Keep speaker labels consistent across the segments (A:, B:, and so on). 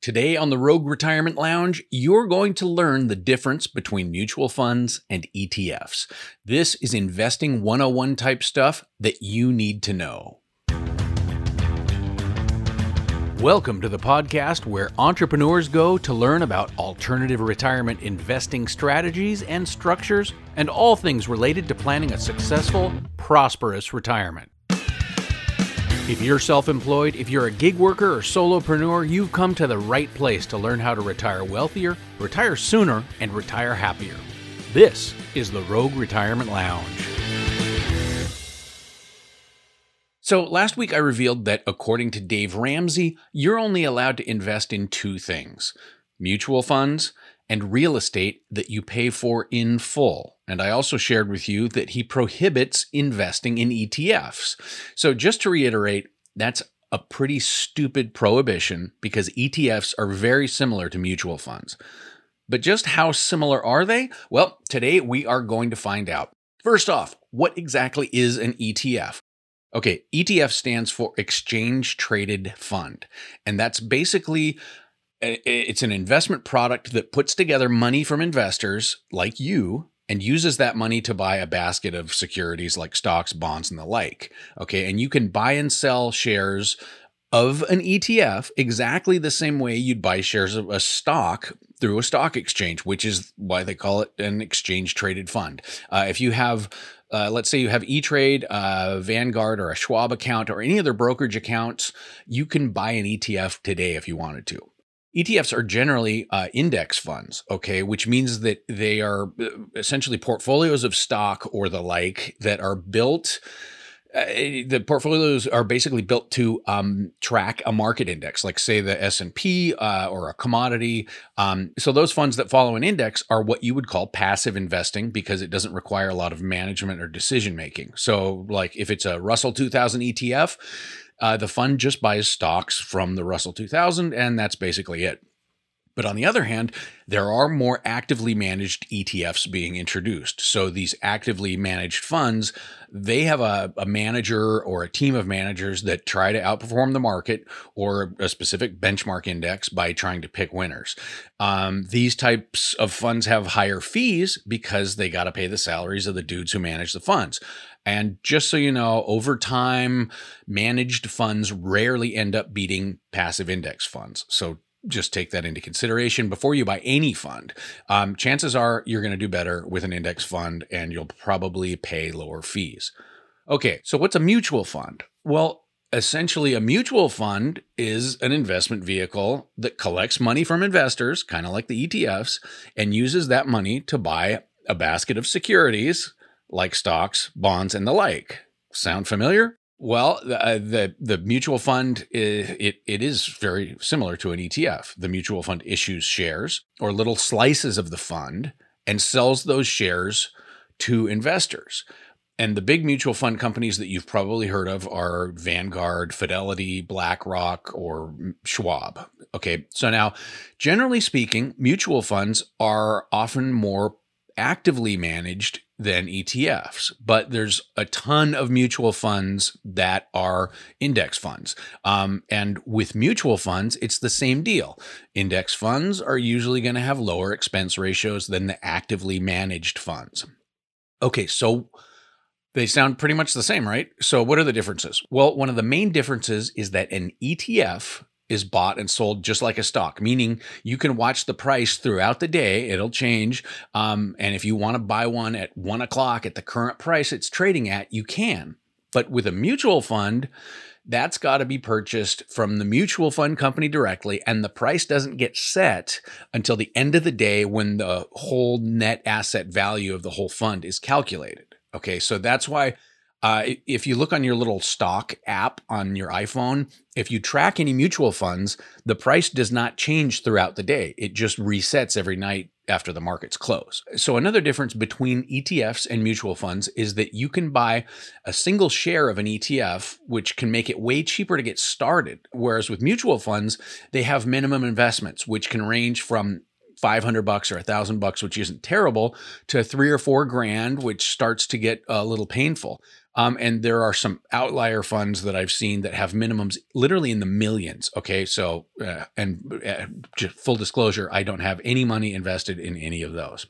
A: Today on the Rogue Retirement Lounge, you're going to learn the difference between mutual funds and ETFs. This is investing 101 type stuff that you need to know. Welcome to the podcast where entrepreneurs go to learn about alternative retirement investing strategies and structures and all things related to planning a successful, prosperous retirement. If you're self employed, if you're a gig worker or solopreneur, you've come to the right place to learn how to retire wealthier, retire sooner, and retire happier. This is the Rogue Retirement Lounge. So, last week I revealed that according to Dave Ramsey, you're only allowed to invest in two things mutual funds and real estate that you pay for in full. And I also shared with you that he prohibits investing in ETFs. So, just to reiterate, that's a pretty stupid prohibition because ETFs are very similar to mutual funds. But just how similar are they? Well, today we are going to find out. First off, what exactly is an ETF? Okay, ETF stands for Exchange Traded Fund. And that's basically it's an investment product that puts together money from investors like you and uses that money to buy a basket of securities like stocks, bonds, and the like. Okay. And you can buy and sell shares of an ETF exactly the same way you'd buy shares of a stock through a stock exchange, which is why they call it an exchange traded fund. Uh, if you have uh, let's say you have E Trade, uh, Vanguard, or a Schwab account, or any other brokerage accounts, you can buy an ETF today if you wanted to. ETFs are generally uh, index funds, okay, which means that they are uh, essentially portfolios of stock or the like that are built. Uh, the portfolios are basically built to um, track a market index, like say the S and P uh, or a commodity. Um, so those funds that follow an index are what you would call passive investing because it doesn't require a lot of management or decision making. So, like if it's a Russell 2000 ETF, uh, the fund just buys stocks from the Russell 2000, and that's basically it. But on the other hand, there are more actively managed ETFs being introduced. So these actively managed funds, they have a, a, manager or a team of managers that try to outperform the market or a specific benchmark index by trying to pick winners. Um, these types of funds have higher fees because they got to pay the salaries of the dudes who manage the funds. And just so you know, over time, managed funds rarely end up beating passive index funds. So just take that into consideration before you buy any fund. Um, chances are you're going to do better with an index fund and you'll probably pay lower fees. Okay, so what's a mutual fund? Well, essentially, a mutual fund is an investment vehicle that collects money from investors, kind of like the ETFs, and uses that money to buy a basket of securities like stocks, bonds, and the like. Sound familiar? Well, the, uh, the, the mutual fund it it is very similar to an ETF. The mutual fund issues shares or little slices of the fund and sells those shares to investors. And the big mutual fund companies that you've probably heard of are Vanguard, Fidelity, BlackRock, or Schwab. Okay, so now, generally speaking, mutual funds are often more actively managed than ETFs, but there's a ton of mutual funds that are index funds. Um, and with mutual funds, it's the same deal. Index funds are usually going to have lower expense ratios than the actively managed funds. Okay, so they sound pretty much the same, right? So, what are the differences? Well, one of the main differences is that an ETF is bought and sold just like a stock, meaning you can watch the price throughout the day. It'll change. Um, and if you want to buy one at one o'clock at the current price it's trading at, you can. But with a mutual fund, that's got to be purchased from the mutual fund company directly, and the price doesn't get set until the end of the day when the whole net asset value of the whole fund is calculated. Okay, so that's why uh, if you look on your little stock app on your iPhone, if you track any mutual funds, the price does not change throughout the day. It just resets every night after the markets close. So, another difference between ETFs and mutual funds is that you can buy a single share of an ETF, which can make it way cheaper to get started. Whereas with mutual funds, they have minimum investments, which can range from 500 bucks or a thousand bucks, which isn't terrible, to three or four grand, which starts to get a little painful. Um, and there are some outlier funds that I've seen that have minimums literally in the millions. Okay. So, uh, and uh, full disclosure, I don't have any money invested in any of those.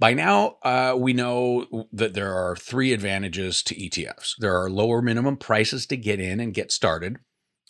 A: By now, uh, we know that there are three advantages to ETFs. There are lower minimum prices to get in and get started.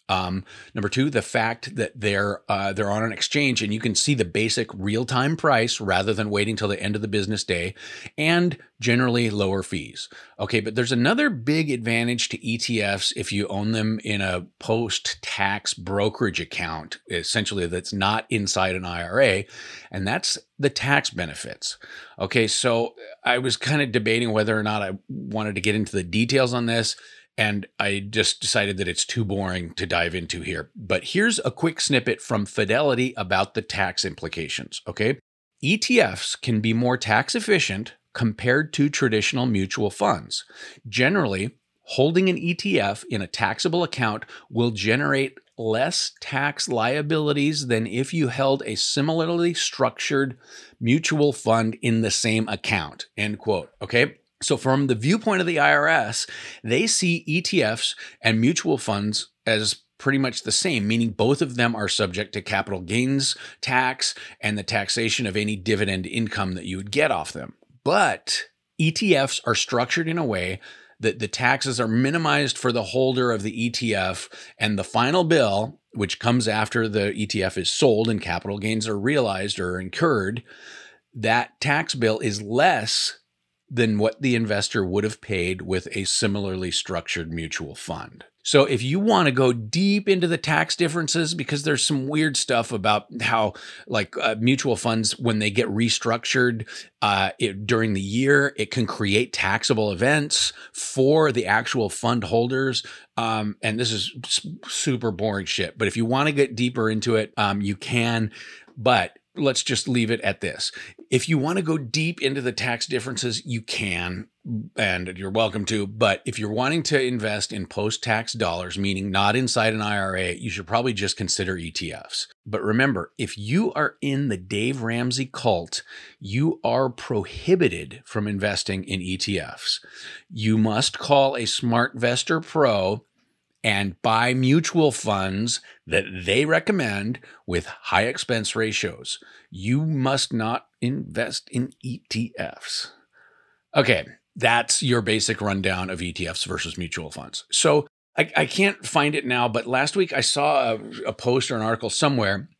A: Um, number two, the fact that they're uh, they're on an exchange and you can see the basic real time price rather than waiting till the end of the business day, and generally lower fees. Okay, but there's another big advantage to ETFs if you own them in a post tax brokerage account, essentially that's not inside an IRA, and that's the tax benefits. Okay, so I was kind of debating whether or not I wanted to get into the details on this. And I just decided that it's too boring to dive into here. But here's a quick snippet from Fidelity about the tax implications. Okay. ETFs can be more tax efficient compared to traditional mutual funds. Generally, holding an ETF in a taxable account will generate less tax liabilities than if you held a similarly structured mutual fund in the same account. End quote. Okay. So, from the viewpoint of the IRS, they see ETFs and mutual funds as pretty much the same, meaning both of them are subject to capital gains tax and the taxation of any dividend income that you would get off them. But ETFs are structured in a way that the taxes are minimized for the holder of the ETF, and the final bill, which comes after the ETF is sold and capital gains are realized or incurred, that tax bill is less than what the investor would have paid with a similarly structured mutual fund. So if you want to go deep into the tax differences, because there's some weird stuff about how, like uh, mutual funds, when they get restructured uh, it, during the year, it can create taxable events for the actual fund holders. Um, and this is super boring shit. But if you want to get deeper into it, um, you can. But let's just leave it at this. If you want to go deep into the tax differences, you can, and you're welcome to. But if you're wanting to invest in post tax dollars, meaning not inside an IRA, you should probably just consider ETFs. But remember, if you are in the Dave Ramsey cult, you are prohibited from investing in ETFs. You must call a SmartVestor Pro and buy mutual funds that they recommend with high expense ratios. You must not invest in ETFs. Okay, that's your basic rundown of ETFs versus mutual funds. So I, I can't find it now, but last week I saw a, a post or an article somewhere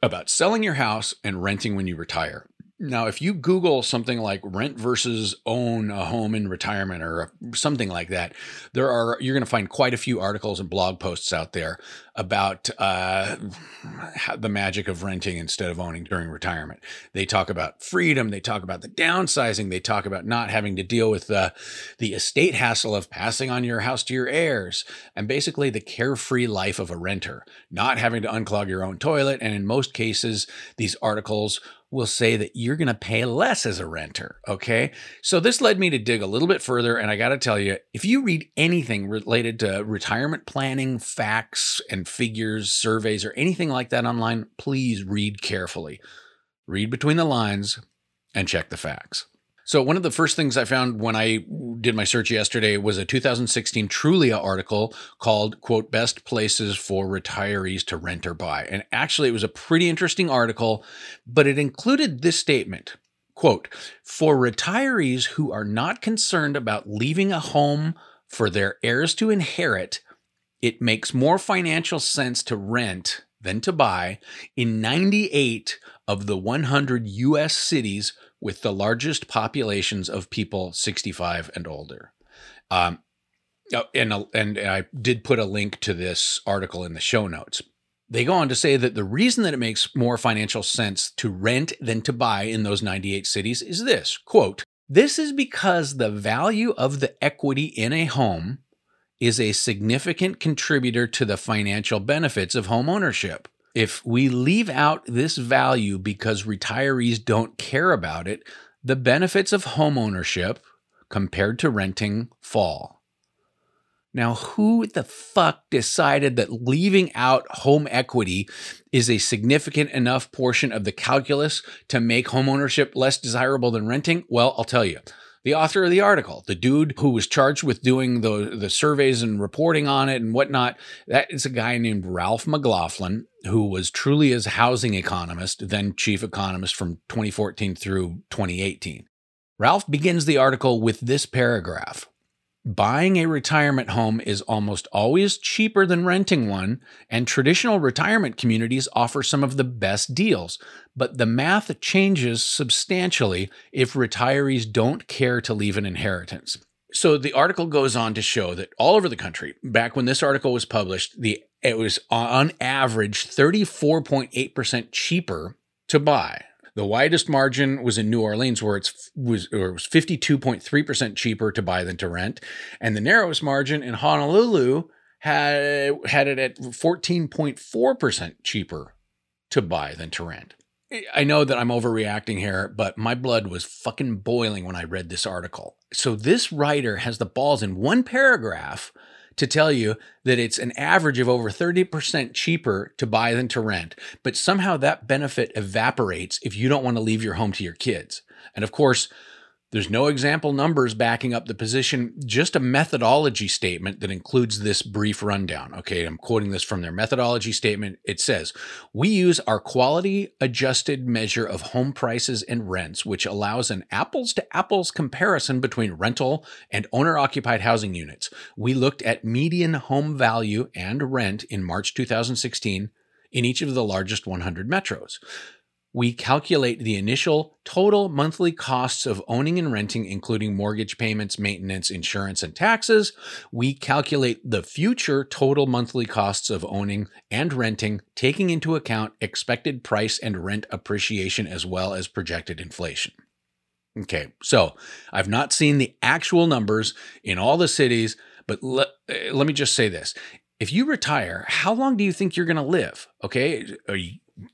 A: about selling your house and renting when you retire. Now, if you Google something like rent versus own a home in retirement or something like that, there are you're going to find quite a few articles and blog posts out there about uh, the magic of renting instead of owning during retirement. They talk about freedom. They talk about the downsizing. They talk about not having to deal with the the estate hassle of passing on your house to your heirs, and basically the carefree life of a renter, not having to unclog your own toilet. And in most cases, these articles will say that you're going to pay less as a renter. Okay. So this led me to dig a little bit further. And I got to tell you, if you read anything related to retirement planning, facts and figures, surveys, or anything like that online, please read carefully. Read between the lines and check the facts. So, one of the first things I found when I did my search yesterday was a 2016 Trulia article called, quote, Best Places for Retirees to Rent or Buy. And actually, it was a pretty interesting article, but it included this statement quote, For retirees who are not concerned about leaving a home for their heirs to inherit, it makes more financial sense to rent than to buy in 98 of the 100 US cities with the largest populations of people 65 and older. Um, oh, and, and I did put a link to this article in the show notes. They go on to say that the reason that it makes more financial sense to rent than to buy in those 98 cities is this quote, this is because the value of the equity in a home is a significant contributor to the financial benefits of home ownership. If we leave out this value because retirees don't care about it, the benefits of homeownership compared to renting fall. Now, who the fuck decided that leaving out home equity is a significant enough portion of the calculus to make homeownership less desirable than renting? Well, I'll tell you. The author of the article, the dude who was charged with doing the, the surveys and reporting on it and whatnot, that is a guy named Ralph McLaughlin, who was Trulia's housing economist, then chief economist from 2014 through 2018. Ralph begins the article with this paragraph Buying a retirement home is almost always cheaper than renting one, and traditional retirement communities offer some of the best deals. But the math changes substantially if retirees don't care to leave an inheritance. So the article goes on to show that all over the country, back when this article was published, the it was on average 34.8% cheaper to buy the widest margin was in New Orleans, where it's was or it was fifty two point three percent cheaper to buy than to rent, and the narrowest margin in Honolulu had had it at fourteen point four percent cheaper to buy than to rent. I know that I'm overreacting here, but my blood was fucking boiling when I read this article. So this writer has the balls in one paragraph to tell you that it's an average of over 30% cheaper to buy than to rent. But somehow that benefit evaporates if you don't want to leave your home to your kids. And of course, there's no example numbers backing up the position, just a methodology statement that includes this brief rundown. Okay, I'm quoting this from their methodology statement. It says, We use our quality adjusted measure of home prices and rents, which allows an apples to apples comparison between rental and owner occupied housing units. We looked at median home value and rent in March 2016 in each of the largest 100 metros we calculate the initial total monthly costs of owning and renting, including mortgage payments, maintenance, insurance, and taxes. We calculate the future total monthly costs of owning and renting, taking into account expected price and rent appreciation as well as projected inflation. Okay, so I've not seen the actual numbers in all the cities, but let, eh, let me just say this. If you retire, how long do you think you're going to live? Okay,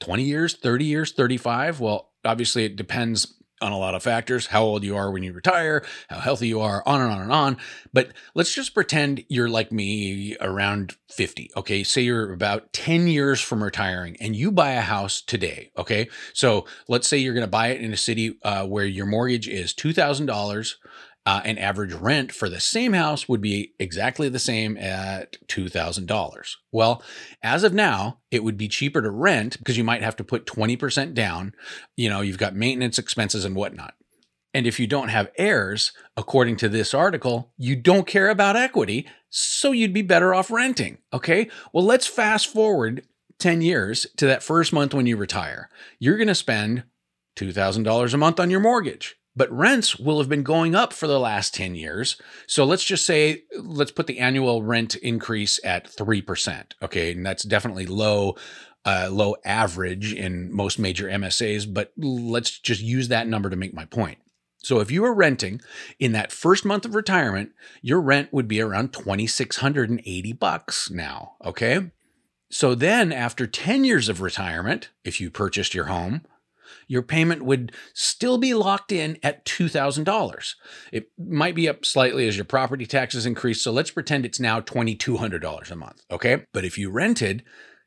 A: 20 years, 30 years, 35? Well, obviously it depends on a lot of factors how old you are when you retire, how healthy you are, on and on and on. But let's just pretend you're like me around 50. Okay. Say you're about 10 years from retiring and you buy a house today. Okay. So let's say you're going to buy it in a city uh, where your mortgage is $2,000 uh, and average rent for the same house would be exactly the same at $2,000. Well, as of now, it would be cheaper to rent because you might have to put 20% down. You know, you've got maintenance expenses and whatnot. And if you don't have heirs, according to this article, you don't care about equity, so you'd be better off renting. Okay. Well, let's fast forward 10 years to that first month when you retire. You're going to spend $2,000 a month on your mortgage. But rents will have been going up for the last 10 years. So let's just say, let's put the annual rent increase at 3%. Okay. And that's definitely low, uh, low average in most major MSAs, but let's just use that number to make my point. So if you were renting in that first month of retirement, your rent would be around 2680 bucks now, okay? So then after 10 years of retirement, if you purchased your home, your payment would still be locked in at $2,000. It might be up slightly as your property taxes increase. So let's pretend it's now $2,200 a month. Okay. But if you rented,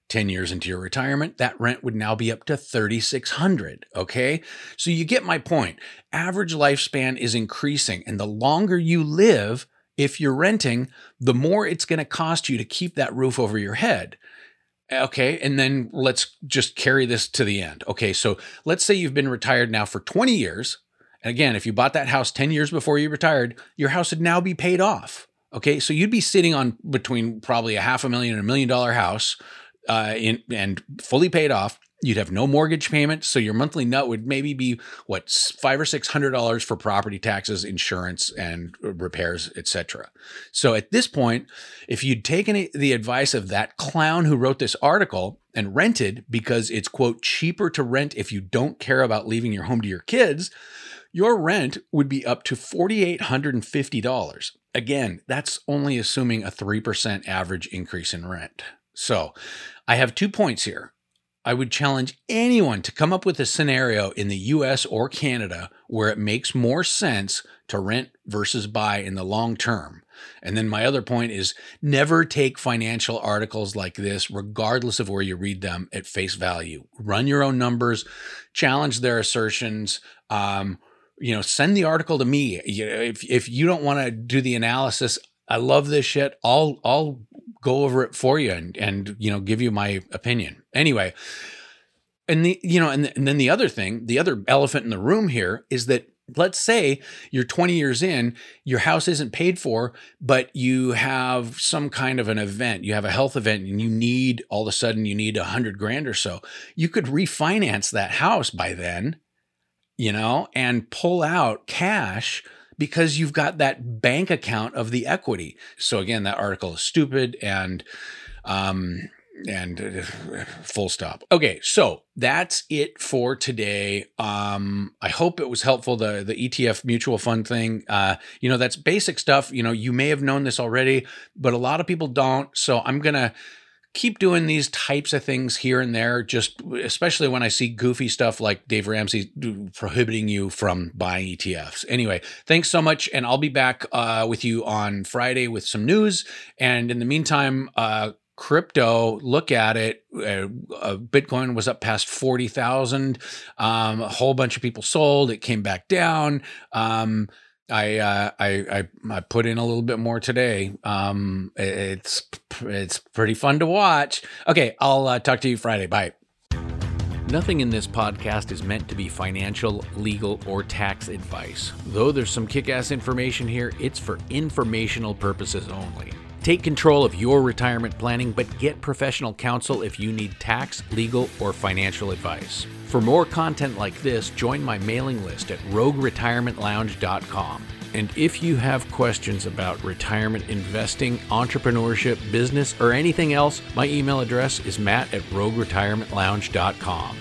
A: 10 years into your retirement, that rent would now be up to 3600, okay? So you get my point. Average lifespan is increasing and the longer you live, if you're renting, the more it's going to cost you to keep that roof over your head. Okay. And then let's just carry this to the end. Okay. So let's say you've been retired now for 20 years. And again, if you bought that house 10 years before you retired, your house would now be paid off. Okay. So you'd be sitting on between probably a half a million and a million dollar house uh, in, and fully paid off. You'd have no mortgage payment, so your monthly nut would maybe be what five or six hundred dollars for property taxes, insurance, and repairs, etc. So at this point, if you'd taken the advice of that clown who wrote this article and rented because it's quote cheaper to rent if you don't care about leaving your home to your kids, your rent would be up to $4,850. Again, that's only assuming a 3% average increase in rent. So I have two points here. I would challenge anyone to come up with a scenario in the US or Canada where it makes more sense to rent versus buy in the long term. And then my other point is never take financial articles like this, regardless of where you read them, at face value. Run your own numbers, challenge their assertions. Um, you know, send the article to me. You know, if if you don't want to do the analysis, I love this shit. I'll I'll go over it for you and and you know give you my opinion. Anyway, and the you know and, and then the other thing, the other elephant in the room here is that let's say you're 20 years in, your house isn't paid for, but you have some kind of an event, you have a health event and you need all of a sudden you need a hundred grand or so. You could refinance that house by then, you know, and pull out cash because you've got that bank account of the equity. So again, that article is stupid and um and uh, full stop. Okay, so that's it for today. Um, I hope it was helpful. The the ETF mutual fund thing, uh, you know, that's basic stuff. You know, you may have known this already, but a lot of people don't. So I'm gonna keep doing these types of things here and there just especially when i see goofy stuff like dave ramsey prohibiting you from buying etfs anyway thanks so much and i'll be back uh, with you on friday with some news. And in the meantime uh, crypto look at it. Uh, uh, bitcoin was up past 40,000 um, a whole bunch of people sold. It came back down. Um, I, uh, I I I put in a little bit more today. Um, it's it's pretty fun to watch. Okay, I'll uh, talk to you Friday. Bye. Nothing in this podcast is meant to be financial, legal, or tax advice. Though there's some kick ass information here, it's for informational purposes only. Take control of your retirement planning, but get professional counsel if you need tax, legal, or financial advice. For more content like this, join my mailing list at rogueretirementlounge.com. And if you have questions about retirement investing, entrepreneurship, business, or anything else, my email address is matt at rogueretirementlounge.com.